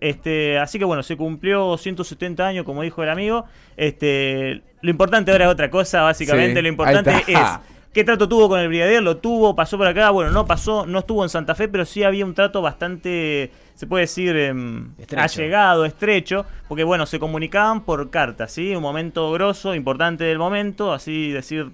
Este, así que bueno, se cumplió 170 años, como dijo el amigo. Este, lo importante ahora es otra cosa, básicamente. Sí, lo importante es qué trato tuvo con el brigadier, lo tuvo, pasó por acá, bueno, no pasó, no estuvo en Santa Fe, pero sí había un trato bastante, se puede decir, Estrecho. allegado, estrecho, porque bueno, se comunicaban por carta, ¿sí? Un momento grosso, importante del momento, así decir,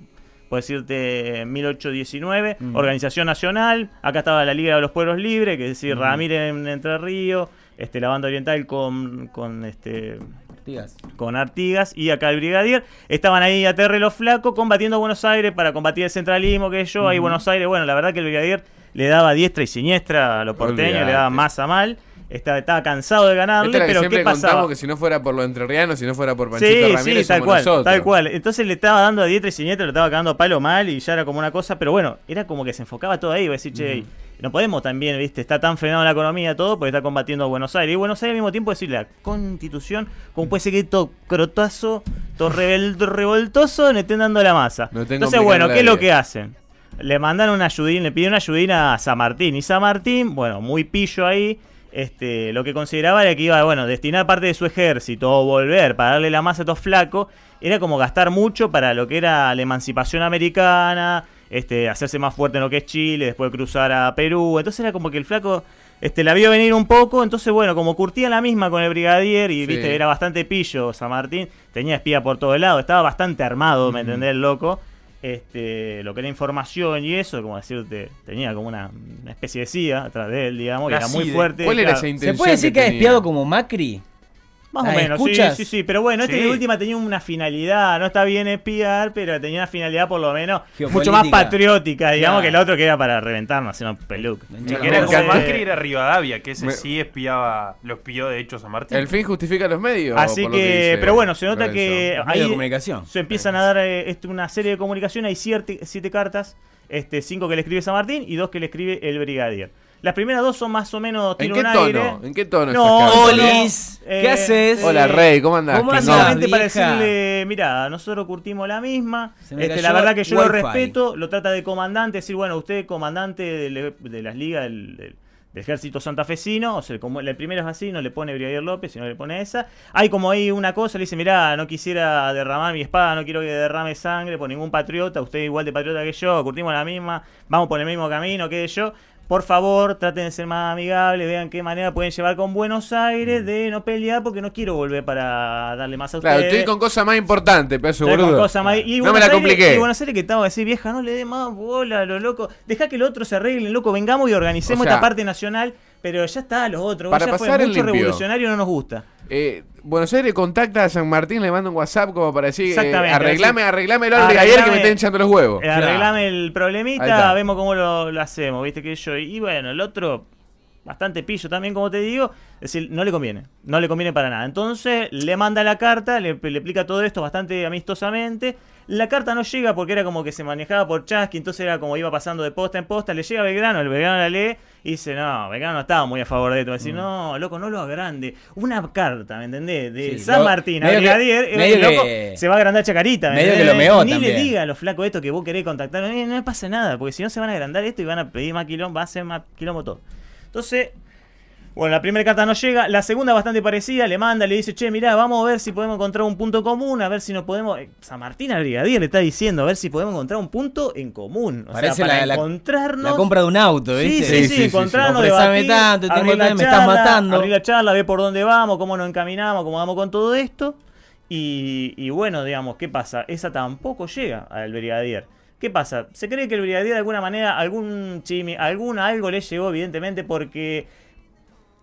puedo decirte 1819, Mm. Organización Nacional, acá estaba la Liga de los Pueblos Libres, que es decir, Mm. Ramírez en Entre Ríos, este, la banda oriental con, con este Artigas. con Artigas y acá el Brigadier. Estaban ahí a Terre los Flacos combatiendo a Buenos Aires para combatir el centralismo que yo. Ahí Buenos Aires, bueno, la verdad que el Brigadier le daba diestra y siniestra a los porteños, le daba más a mal. Estaba, estaba cansado de ganarle, Esta pero ¿qué pasaba? que si no fuera por los entrerrianos, si no fuera por Panchito Sí, Ramírez, sí, tal cual, nosotros. tal cual. Entonces le estaba dando a diestra y siniestra, lo estaba cagando a palo mal y ya era como una cosa, pero bueno, era como que se enfocaba todo ahí, iba a decir, che, no podemos también, viste, está tan frenado la economía todo porque está combatiendo a Buenos Aires. Y Buenos Aires al mismo tiempo decirle la constitución, como puede ser que todo crotazo, todo rebel- revoltoso, le estén dando la masa. No Entonces, bueno, ¿qué es lo que hacen? Le mandan una ayudín, le piden una ayudina a San Martín. Y San Martín, bueno, muy pillo ahí. Este, lo que consideraba era que iba, bueno, destinar parte de su ejército o volver para darle la masa a estos flacos, era como gastar mucho para lo que era la emancipación americana, este, hacerse más fuerte en lo que es Chile, después cruzar a Perú. Entonces era como que el flaco este, la vio venir un poco, entonces bueno, como curtía la misma con el brigadier y Sí. viste, era bastante pillo San Martín, tenía espía por todos lados, estaba bastante armado, ¿me entendés, el loco? Este, lo que era información y eso, como decirte, tenía como una, una especie de CIA atrás de él, digamos, y La era muy fuerte. ¿Cuál era claro. esa ¿Se puede decir que ha tenía? espiado como Macri? Más o menos, sí, ¿escuchas? sí, sí, pero bueno, este Sí. de última tenía una finalidad, no está bien espiar, pero tenía una finalidad por lo menos mucho más patriótica, digamos, Claro. que el otro que era para reventarnos, haciendo peluca. Que era como. Macri era Rivadavia, que ese Me- sí espiaba, lo espió de hecho San Martín. ¿El fin justifica los medios? Así por lo que, dice pero bueno, se nota Lorenzo? que de ahí comunicación. se empiezan a dar eh, este, una serie de comunicación, hay siete, siete cartas, este, cinco que le escribe San Martín y dos que le escribe el Brigadier. Las primeras dos son más o menos ¿En tiene qué un tono? aire. ¿En qué tono No, Olis, eh, ¿qué haces? Hola, Rey, ¿cómo andás? ¿Cómo. Solamente para decirle, mira, nosotros curtimos la misma. Este, la verdad que yo lo respeto, lo trata de comandante, decir, bueno, usted comandante de, de las ligas del, del- del ejército santafesino, o sea, como el primero es así, no le pone Brigadier López, sino le pone esa. Hay como ahí una cosa, le dice, mira, no quisiera derramar mi espada, no quiero que derrame sangre por ningún patriota, usted es igual de patriota que yo, curtimos la misma, vamos por el mismo camino, qué sé yo. Por favor, traten de ser más amigables, vean qué manera pueden llevar con Buenos Aires de no pelear porque no quiero volver para darle más a ustedes. Claro, estoy con cosas más importantes, pedazo Estoy con boludo. cosas más- y no Buenos me la Aires- compliqué. Y Buenos Aires que estaba decir, vieja, no le dé más bola a lo loco. Deja que el otro se arregle, loco. Vengamos y organicemos O sea, esta parte nacional. Pero ya está, los otros. para ya fue pasar en mucho limpio. revolucionario, no nos gusta. Eh, Buenos Aires contacta a San Martín, le manda un WhatsApp como para decir, eh, arreglame, así. arreglámelo al brigadier que me Arreglame- está hinchando los huevos. Arreglame el problemita, vemos cómo lo, lo hacemos, viste que yo. Y bueno, el otro, bastante pillo también, como te digo. Es decir, no le conviene. No le conviene para nada. Entonces, le manda la carta, le, le explica todo esto bastante amistosamente. La carta no llega porque era como que se manejaba por Chasqui, entonces era como iba pasando de posta en posta. Le llega a Belgrano, el Belgrano la lee y dice: No, Belgrano no estaba muy a favor de esto. Decir: No, loco, no lo agrande. Una carta, ¿me entendés? De Sí, San lo- Martín a Brigadier, eh, medio el loco que- se va a agrandar Chacarita. ¿me medio que lo meó Ni le diga a los flacos esto que vos querés contactar. No, no pasa nada, porque si no se van a agrandar esto y van a pedir más quilombo, va a ser más quilombo todo. Entonces, bueno, la primera carta no llega, la segunda bastante parecida, le manda, le dice, che, mirá, vamos a ver si podemos encontrar un punto común, a ver si nos podemos... eh, San Martín al brigadier le está diciendo, a ver si podemos encontrar un punto en común. O Parece sea, para la, encontrarnos... la compra de un auto, ¿viste? sí, Sí, sí, sí, sí, encontrarnos, debatir, tanto, tengo abrir la tanto, me estás charla, matando. Abrir la charla, ver por dónde vamos, cómo nos encaminamos, cómo vamos con todo esto. Y, y bueno, digamos, ¿qué pasa? Esa tampoco llega al brigadier. ¿Qué pasa? Se cree que el brigadier de alguna manera, algún chimi, algún algo le llegó, evidentemente, porque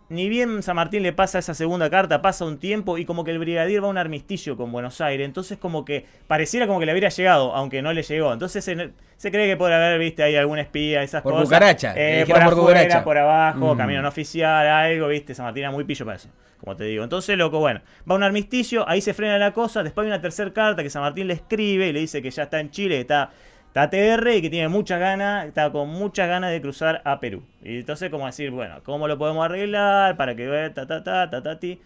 ni bien San Martín le pasa esa segunda carta, pasa un tiempo y como que el brigadier va a un armisticio con Buenos Aires. Entonces como que pareciera como que le hubiera llegado, aunque no le llegó. Entonces se, se cree que puede haber, viste, ahí algún espía, esas Por cosas. cucaracha, Eh, por dijeron por afuera, cucaracha. por abajo, Mm. camino no oficial, algo, viste. San Martín era muy pillo para eso, como te digo. Entonces, loco, bueno, va a un armisticio, ahí se frena la cosa. Después hay una tercera carta que San Martín le escribe y le dice que ya está en Chile, está está TR y que tiene muchas ganas, está con muchas ganas de cruzar a Perú. Y entonces, como decir, bueno, ¿cómo lo podemos arreglar? Para que vea, ta, ta, ta, ta, ta, ti.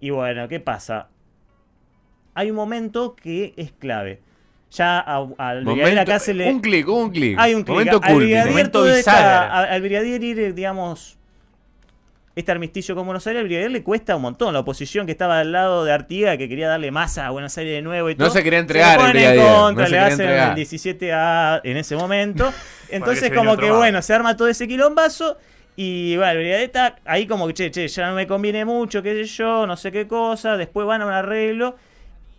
Y bueno, ¿qué pasa? Hay un momento que es clave. Ya al brigadier acá se le. Un clic, un clic. Hay un clic. Momento Al Momento está- al brigadier ir, digamos, este armisticio con Buenos Aires, al brigadier le cuesta un montón. La oposición que estaba al lado de Artigas, que quería darle masa a Buenos Aires de nuevo y No todo. se quería entregar el ponen en brigadier, contra, no se le hacen entregar. el 17A en ese momento. Entonces, se como que bueno, se arma todo ese quilombazo. Y bueno, el brigadier está ahí como que, che, che, ya no me conviene mucho, qué sé yo, no sé qué cosa. Después van a un arreglo.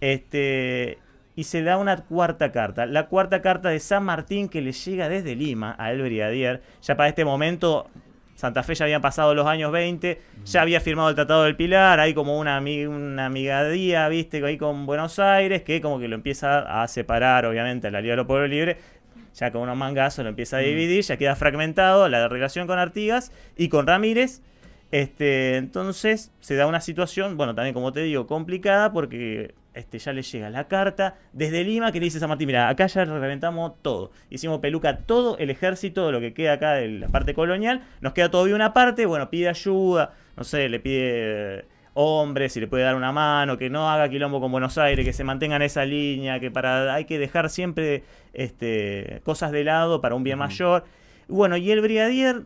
Este. Y se da una cuarta carta. La cuarta carta de San Martín que le llega desde Lima a el brigadier. Ya para este momento, Santa Fe ya habían pasado los años 20, ya había firmado el Tratado del Pilar, hay como una, una amigadía, viste, ahí con Buenos Aires, que como que lo empieza a separar, obviamente, a la Liga de los Pueblos Libres, ya con unos mangazos lo empieza a dividir, ya queda fragmentado la relación con Artigas y con Ramírez. Este, entonces se da una situación, bueno, también como te digo, complicada porque este, ya le llega la carta desde Lima que le dice a San Martín, mira, acá ya reventamos todo. Hicimos peluca todo el ejército, lo que queda acá de la parte colonial, nos queda todavía una parte, bueno, pide ayuda, no sé, le pide eh, hombres, si le puede dar una mano, que no haga quilombo con Buenos Aires, que se mantenga en esa línea, que para hay que dejar siempre este, cosas de lado para un bien mayor. Bueno, y el brigadier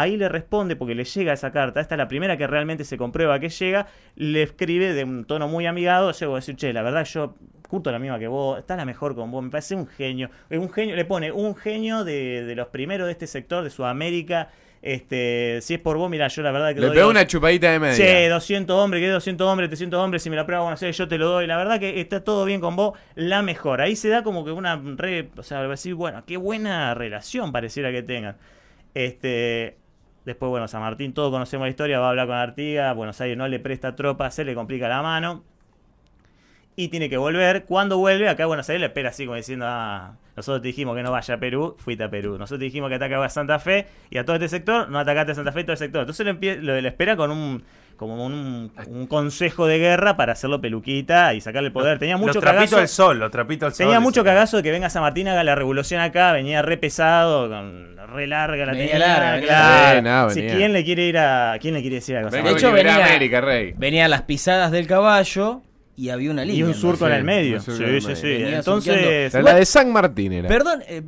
ahí le responde porque le llega esa carta. Esta es la primera que realmente se comprueba que llega. Le escribe de un tono muy amigado. Llego a decir, che, la verdad yo curto la misma que vos. Está la mejor con vos. Me parece un genio. Un genio. Le pone un genio de, de los primeros de este sector de Sudamérica. Este, si es por vos, mira, yo la verdad que Le dos- una chupadita de media. Che, 200 hombres, que 200 hombres, 300 hombres, si me la prueba Buenos Aires, yo te lo doy. La verdad que está todo bien con vos, la mejor. Ahí se da como que una re, o sea, decir, bueno, qué buena relación pareciera que tengan. Este, después, bueno, San Martín, todos conocemos la historia, va a hablar con Artigas, Buenos Aires no le presta tropa, se le complica la mano. Y tiene que volver. Cuando vuelve, acá a Buenos Aires le espera así como diciendo, ah, nosotros te dijimos que no vaya a Perú, fuiste a Perú. Nosotros te dijimos que atacaba a Santa Fe y a todo este sector, no atacaste a Santa Fe y todo el sector. Entonces lo, empie- lo, lo espera con un como un, un consejo de guerra para hacerlo peluquita y sacarle el poder. Tenía mucho los trapitos cagazo. al sol, los trapitos al sol. Tenía mucho cagazo de que venga San Martín haga la revolución acá, venía re pesado, con re larga la Venía tenía, larga, venía claro. no, venía. quién le quiere ir a quién le quiere decir algo De hecho, venía- América, rey. Venían las pisadas del caballo y había una línea. y un surco en el medio. Sí, sí, sí. Entonces, La, la de San Martín era. Perdón, eh,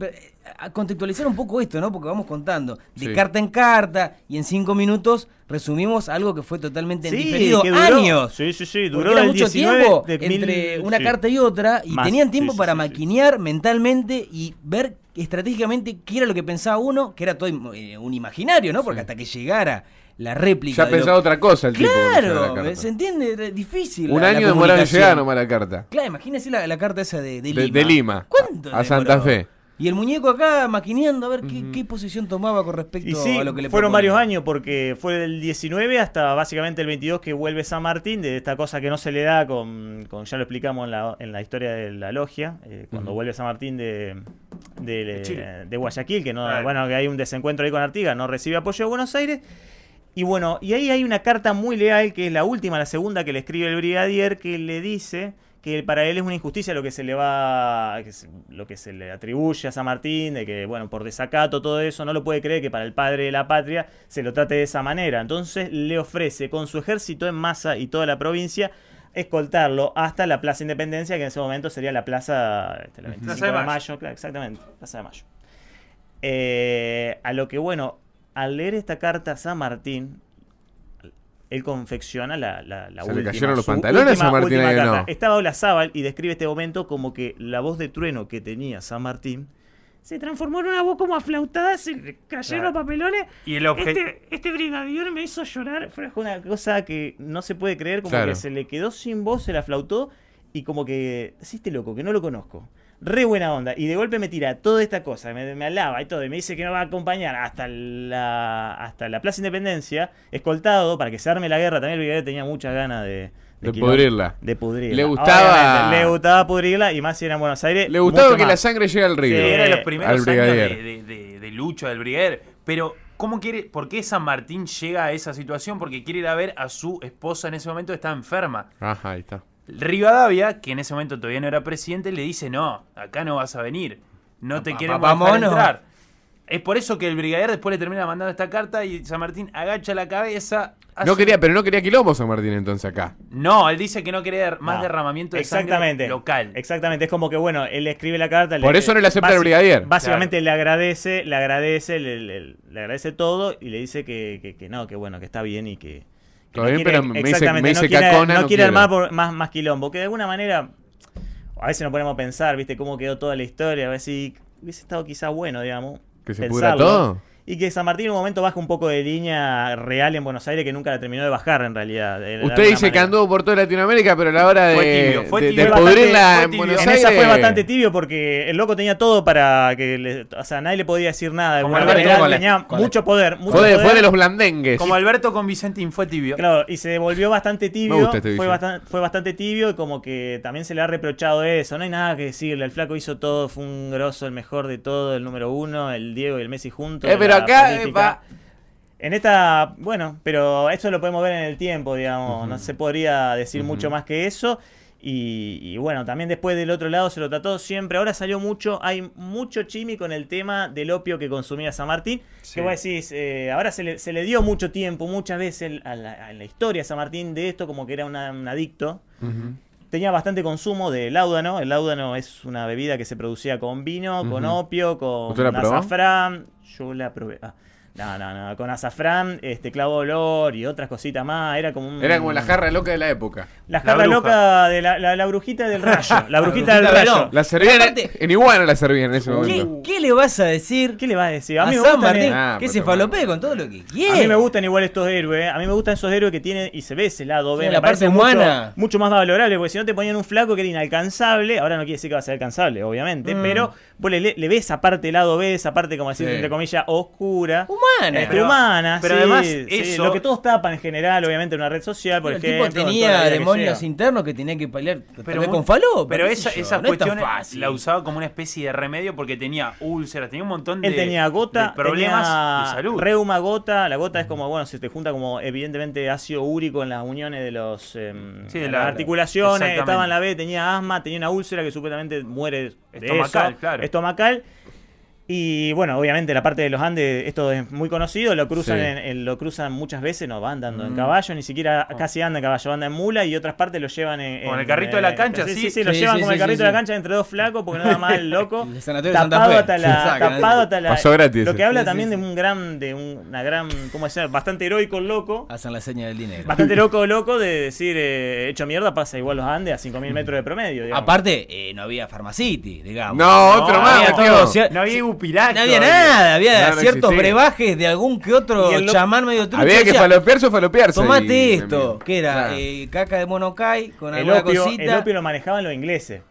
a contextualizar un poco esto, ¿no? Porque vamos contando de Sí. carta en carta y en cinco minutos resumimos algo que fue totalmente en Sí, años. Sí, sí, sí, duró era del mucho 19 tiempo de mil- entre una sí. carta y otra y Más, tenían tiempo para sí, sí. maquinear mentalmente y ver estratégicamente qué era lo que pensaba uno, que era todo eh, un imaginario, ¿no? Porque hasta que llegara la réplica. Ya lo- pensaba otra cosa el tipo. llegó la Claro. ¿se entiende? Difícil. Un la- la año demoraba en llegar nomás la carta. Claro, imagínese la, la carta esa de, de De- Lima. de Lima, ¿Cuánto a- a Santa? Fe. Y el muñeco acá maquineando a ver qué, qué posición tomaba con respecto Y sí, a lo que le fueron proponía. varios años porque fue del 19 hasta básicamente el 22 que vuelve San Martín, de esta cosa que no se le da con, con- ya lo explicamos en la, en la historia de la logia, eh, cuando vuelve San Martín de, de, De Guayaquil, que no, bueno, que hay un desencuentro ahí con Artigas, no recibe apoyo de Buenos Aires. Y bueno, y ahí hay una carta muy leal, que es la última, la segunda que le escribe el brigadier, que le dice que para él es una injusticia lo que se le va, que se- lo que se le atribuye a San Martín, de que, bueno, por desacato, todo eso, no lo puede creer que para el padre de la patria se lo trate de esa manera. Entonces le ofrece con su ejército en masa y toda la provincia escoltarlo hasta la Plaza Independencia, que en ese momento sería la Plaza, este, la 25 Plaza de de Mayo. Mayo, claro, exactamente, Plaza de Mayo. Eh, a lo que, bueno, al leer esta carta a San Martín, él confecciona la, la, la ¿Se le cayeron los pantalones a San Martín ahí no? Estaba Olazábal y describe este momento como que la voz de trueno que tenía San Martín se transformó en una voz como aflautada, se le cayeron los Claro. papelones. Y el Este, este brigadier me hizo llorar. Fue una cosa que no se puede creer, como Claro. que se le quedó sin voz, se la flautó y como que, "Sí, este loco, que no lo conozco. Re buena onda. Y de golpe me tira toda esta cosa, me, me alaba y todo, y me dice que me va a acompañar hasta la, hasta la Plaza Independencia, escoltado, para que se arme la guerra. También el brigadier tenía muchas ganas de... De pudrirla. De pudrirla. Le gustaba- Obviamente, Le gustaba pudrirla y más si era en Buenos Aires. Le gustaba que la sangre llegue al río. Sí, Era de los al primeros años brigadier. de, de- de- de lucha del brigadier. Pero, ¿cómo quiere, ¿por qué San Martín llega a esa situación? Porque quiere ir a ver a su esposa en ese momento, está enferma. Ajá, ahí está. Rivadavia, que en ese momento todavía no era presidente, le dice, no, acá no vas a venir. No te Pa- queremos pa- dejar entrar. Es por eso que el brigadier después le termina mandando esta carta y San Martín agacha la cabeza, No quería, pero no quería quilombo San Martín entonces acá. No, él dice que no quería más No. derramamiento de Exactamente. sangre local. Exactamente, es como que bueno, él le escribe la carta. Por eso no le acepta el brigadier. Básicamente le agradece, le agradece, le, le- le agradece todo y le dice que, que- que no, que bueno, que está bien y que. Todo bien, pero me dice- exactamente, me dice no quiere, cacona, no no quiere quiero. armar por- más, más quilombo. Que de alguna manera, a veces nos ponemos a pensar, ¿viste? Cómo quedó toda la historia. A ver si hubiese estado quizá bueno, digamos. Que se pudra todo. Y que San Martín en un momento baja un poco de línea real en Buenos Aires que nunca la terminó de bajar en realidad. Usted dice que anduvo por toda Latinoamérica, pero a la hora de, Fue tibio, fue de- tibio. de Fue pudrirla en fue Buenos En Aires. esa fue bastante tibio porque el loco tenía todo para que. le- o sea, nadie le podía decir nada. Como Alberto con tenía con mucho poder. Mucho Fue de, poder. fue de los blandengues. Como Alberto con Vicentín fue tibio. Claro, y se volvió bastante tibio. Me gusta este fue, bastante, fue bastante tibio y como que también se le ha reprochado eso. No hay nada que decirle. El flaco hizo todo, fue un grosso, el mejor de todo, el número uno, el Diego y el Messi juntos. Eh, pero acá, política. va- En esta, bueno, pero eso lo podemos ver en el tiempo, digamos. No se podría decir mucho más que eso. Y, y bueno, también después del otro lado se lo trató siempre. Ahora salió mucho, hay mucho chimi con el tema del opio que consumía San Martín. Sí. Que vos decís, eh, ahora se le, se le dio mucho tiempo, muchas veces a la, a la historia de San Martín de esto, como que era una- un adicto. Tenía bastante consumo de láudano. El láudano es una bebida que se producía con vino, con opio, con azafrán. Yo la probé. Ah, no, no, no. Con azafrán, este clavo de olor y otras cositas más. Era como un- Era como la jarra loca de la época. La La jarra bruja. loca de la, la, la brujita del rayo. La brujita del brujita del rayo. rayo. La servían aparte- en Iguana la servían en ese ¿Qué, momento. qué le vas a decir ¿Qué le vas a decir? a, A mí me San gustan, Martín? eh, Ah, que pero se falopee con todo lo que quiere. A mí me gustan igual estos héroes. A mí me gustan esos héroes que tienen y se ve ese lado B. Sí, la parte mucho- humana. Mucho, más valorable, porque si no te ponían un flaco que era inalcanzable, ahora no quiere decir que va a ser alcanzable, obviamente, Mm. pero vos le, le ves esa parte lado B, esa parte, como decir, Sí. entre comillas, oscura. Humana. Pero- humana, pero sí, además sí, eso- lo que todos tapan en general, obviamente, en una red social, por el ejemplo. tipo toda la tenía demonios internos que tenía que pelear Pero con falopa. Pero esa, yo, esa no es tan cuestión fácil. la usaba como una especie de remedio porque tenía úlceras, tenía un montón de, Él tenía gota, de problemas tenía de salud. reuma gota. La gota es como, bueno, se te junta como evidentemente ácido úrico en las uniones de los em, Sí, de en la- las articulaciones. Estaba en la B, tenía asma, tenía una úlcera que supuestamente muere de Estomacal, eso, claro. Estomacal. Y bueno, obviamente la parte de los Andes, esto es muy conocido, lo cruzan Sí. en- en- lo cruzan muchas veces, no va andando en Mm. caballo, ni siquiera casi anda en caballo, anda en mula y otras partes lo llevan en... Con en- el carrito de la cancha, sí. sí. Sí, sí, lo llevan como el carrito de la cancha entre dos flacos porque nada más el loco. El tapado hasta la, tapado hasta la, Pasó gratis Lo que habla también sí. de un gran, de un- una gran, ¿cómo decir? Bastante heroico el loco. Hacen la seña del dinero. Bastante loco, loco de decir, eh, hecho mierda, pasa igual los Andes a 5.000 metros de promedio. digamos. Aparte, eh, no había Pharmacity, digamos. No, otro No, más, había todo, No había Ibupirac No había nada, había No, no ciertos existía. brebajes de algún que otro lo- chamán medio trucho. Había que falopearse o falopearse. Tomate y- esto, que era Claro. eh, caca de monocay con el alguna opio, cosita. el opio lo manejaban los ingleses.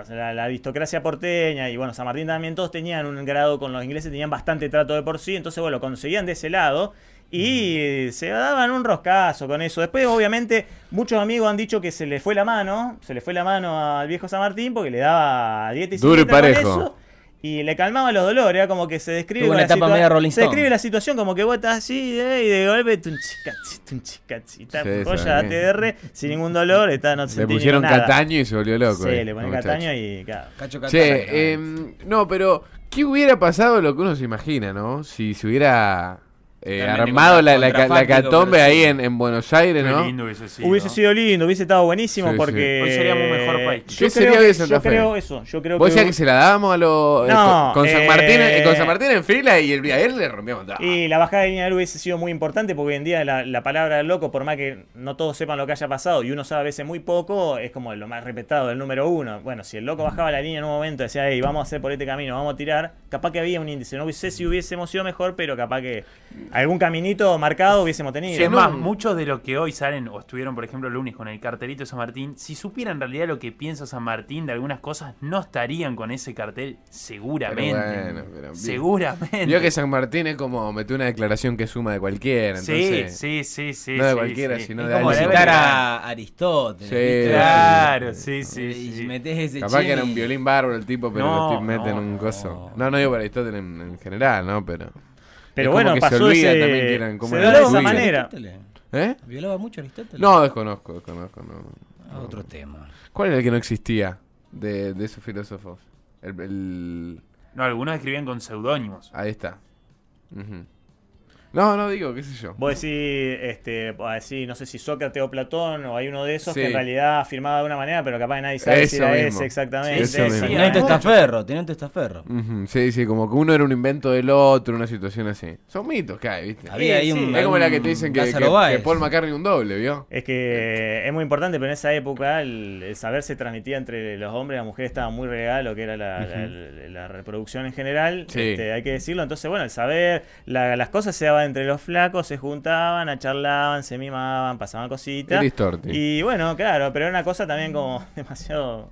O sea, la, la aristocracia porteña y bueno, San Martín también, todos tenían un grado con los ingleses, tenían bastante trato de por sí, entonces bueno, lo conseguían de ese lado y se daban un roscazo con eso. Después, obviamente, muchos amigos han dicho que se le fue la mano, se le fue la mano al viejo San Martín porque le daba dieta y Duro y cicleta con parejo. eso. Y le calmaba los dolores, era como que se describe Tuvo una la etapa media Rolling Se Stone. describe la situación como que vos estás así eh, y de golpe tum chicachi, tum chicachi, ta, Sí, joya sabe. ATR sin ningún dolor, está, no Le sentí pusieron nada. Cataño y se volvió loco. Sí, eh, le ponen el muchacho. Cataño y claro. Cacho Catara, Che, em, no, pero ¿qué hubiera pasado lo que uno se imagina, no? Si se hubiera eh, armado la, la, la catombe ahí sí. en, en Buenos Aires, Qué ¿no? lindo hubiese sido. Hubiese sido lindo, hubiese estado buenísimo Sí, sí. porque. Hoy seríamos un mejor país. Yo ¿Qué sería creo, que- Santa yo Fe? creo eso. Yo creo Vos que. decías que se la dábamos a los. eh, No, con, con San eh, Martín, eh, con San Martín en fila y el Briader le rompíamos todo. Y la bajada de línea de luz hubiese sido muy importante porque hoy en día la, la palabra loco, por más que no todos sepan lo que haya pasado y uno sabe a veces muy poco, es como lo más respetado, el número uno. Bueno, si el loco bajaba la línea en un momento y decía, hey, vamos a hacer por este camino, vamos a tirar, capaz que había un índice. No sé si hubiésemos sido mejor, pero capaz que algún caminito marcado hubiésemos tenido. Sí, es no- más, muchos de los que hoy salen o estuvieron, por ejemplo, el lunes con el cartelito de San Martín, si supieran en realidad lo que piensa San Martín de algunas cosas, no estarían con ese cartel seguramente. Pero bueno, pero- seguramente. Vio que San Martín es como meter una declaración que suma de cualquiera. sí, Entonces, sí, sí, sí. no de sí, cualquiera, sí. sino Es de como alguien. citar a Aristóteles. Sí. Claro, sí, sí, Y sí. metés ese Capaz que era un violín bárbaro el tipo, pero No, lo mete en no, un coso. No, no digo para Aristóteles en, en general, ¿no? Pero. Pero es como bueno, que se pasó olvida ese- también que eran como se de esa manera. ¿Aristóteles? ¿Eh? ¿Violaba mucho Aristóteles? No, desconozco, desconozco. No. Ah, Otro tema. ¿Cuál era el que no existía de, de esos filósofos? El, el- No, algunos escribían con seudónimos. Ahí está. Ujú. No, no digo, qué sé yo. Vos decís, este, decís, no sé si Sócrates o Platón o hay uno de esos Sí. que en realidad afirmaba de una manera, pero capaz nadie sabe si Eso era mismo. ese exactamente. Eso un testaferro, tenía un testaferro. Ujú, Sí, sí, como que uno era un invento del otro, una situación así. Son mitos que hay, ¿viste? Había ahí sí. un. Es como la que te dicen que, que- que Paul McCartney un doble, ¿vio? Es que es muy importante, pero en esa época el, el saber se transmitía entre los hombres y las mujeres estaba muy regal, lo que era la, la- la- la reproducción en general, Sí. este, hay que decirlo. Entonces, bueno, el saber, la- las cosas se daban entre los flacos, se juntaban, a charlaban, se mimaban, pasaban cositas. Y bueno, claro, pero era una cosa también como demasiado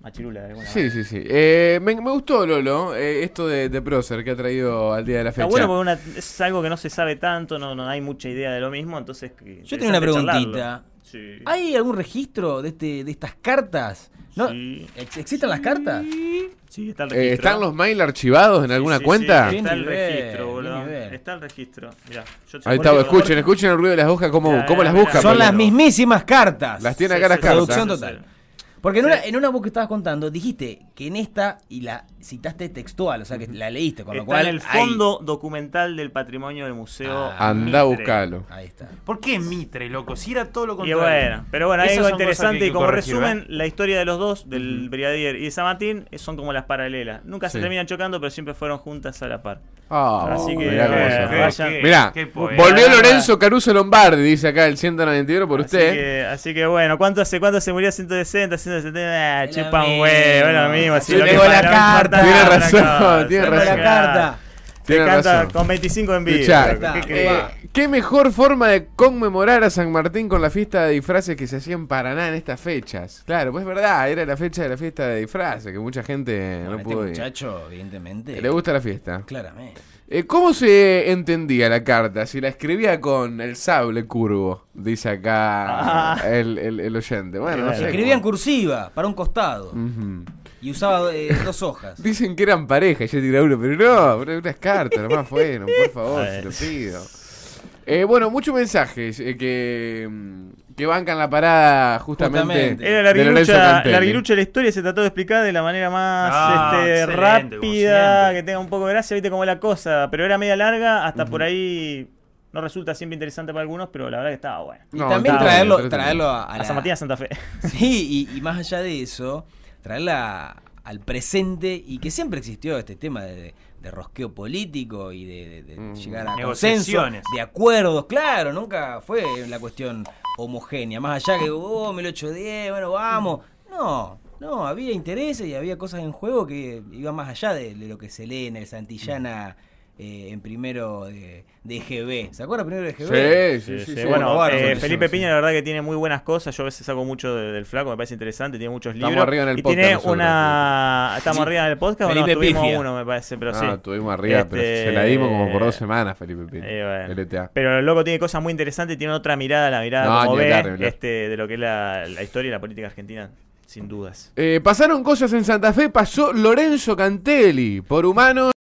machirula de alguna Sí, manera. sí, sí. Eh, me, me gustó, Lolo, eh, esto de, de Prócer que ha traído al día de la fecha. Está bueno porque una- es algo que no se sabe tanto, no, no hay mucha idea de lo mismo, entonces... Yo tengo una preguntita. charlarlo. Sí. ¿Hay algún registro de, este, de estas cartas? ¿No? Sí. ¿Ex- ¿Existen las cartas? Sí, está el Eh, registro. ¿Están los mails archivados en Sí, alguna sí, cuenta? sí, está el registro, boludo. Está el registro. Mirá, yo Ahí porque- está, escuchen, escuchen el ruido de las hojas, cómo, Ya, cómo las mira, busca. Son Pablo. las mismísimas cartas. Las tiene Sí, acá las sí, cartas. Producción total. Porque en Sí. una, en una voz que estabas contando, dijiste que en esta, y la citaste textual, o sea que la leíste, con lo Está cual. en el fondo documental del patrimonio del museo. Ah, Anda buscarlo. Ahí está. ¿Por qué Mitre, loco? Si era todo lo Y contrario. bueno, pero bueno, hay algo interesante y como corregir, resumen, ¿verdad? la historia de los dos, del Brigadier y de San Martín, eh, son como las paralelas. Nunca se terminan chocando, pero siempre fueron juntas a la par. Ah, Así que, mirá cómo eh, se qué- vayan. qué- Mirá, qué volvió Lorenzo Caruso Lombardi, dice acá el 191 por Así usted. que, así que bueno, ¿cuánto hace cuánto se murió? 160, 170, ah, Es lo chupa un mismo. huevo, lo mismo. Yo así lo que tengo la no carta. Tiene razón, tiene razón. la carta. Te Tiene canta razón. con 25 en vivo. Escuchá, loco, ¿qué eh. ¿Qué mejor forma de conmemorar a San Martín con la fiesta de disfraces que se hacía en Paraná en estas fechas? Claro, pues es verdad, era la fecha de la fiesta de disfraces, que mucha gente Bueno, no este pudo ir. muchacho, evidentemente. Le gusta la fiesta. Claramente. Eh, ¿Cómo se entendía la carta? Si la escribía con el sable curvo, dice acá Ah. el, el- el oyente. Bueno, no sé. Escribía en cursiva, para un costado. Ujú. Y usaba eh, dos hojas. Dicen que eran pareja, y yo tiré uno, pero no, pero unas cartas, nomás fueron, por favor, se lo pido. Eh, bueno, muchos mensajes eh, que, mm, que bancan la parada justamente. Justamente. Era de Lorenzo larguirucha, Cantelli. larguirucha de la historia, se trató de explicar de la manera más Ah, este, rápida, que tenga un poco de gracia, viste como la cosa, pero era media larga, hasta por ahí no resulta siempre interesante para algunos, pero la verdad que estaba bueno. Y también traerlo, traerlo a, a A la- San Martín a Santa Fe. Sí, y, y más allá de eso, traerla al presente y que siempre existió este tema de, de rosqueo político y de, de- de Mm. llegar a consenso, Negociaciones. de acuerdos, claro, nunca fue la cuestión homogénea, más allá que, oh, 1810, bueno, vamos, no. No, había intereses y había cosas en juego que iban más allá de, de lo que se lee en el Santillana eh, en primero de, de EGB. ¿Se acuerda primero de EGB? Sí, sí, sí. Sí. Bueno, eh, Felipe. Piña la verdad que tiene muy buenas cosas. Yo a veces saco mucho de- del flaco, me parece interesante, tiene muchos Estamos libros. arriba en el y podcast tiene nosotros. una... ¿Estamos arriba en el podcast o no? Felipe Tuvimos Pifia. uno, me parece, pero no, sí. estuvimos arriba, pero Este, se la dimos como por dos semanas, Felipe Pino. Eh, bueno. LTA. Pero el loco tiene cosas muy interesantes y tiene otra mirada, la mirada No, como ve hablar. este, de lo que es la, la historia y la política argentina, sin dudas. Eh, pasaron cosas en Santa Fe, pasó Lorenzo Cantelli, por humanos.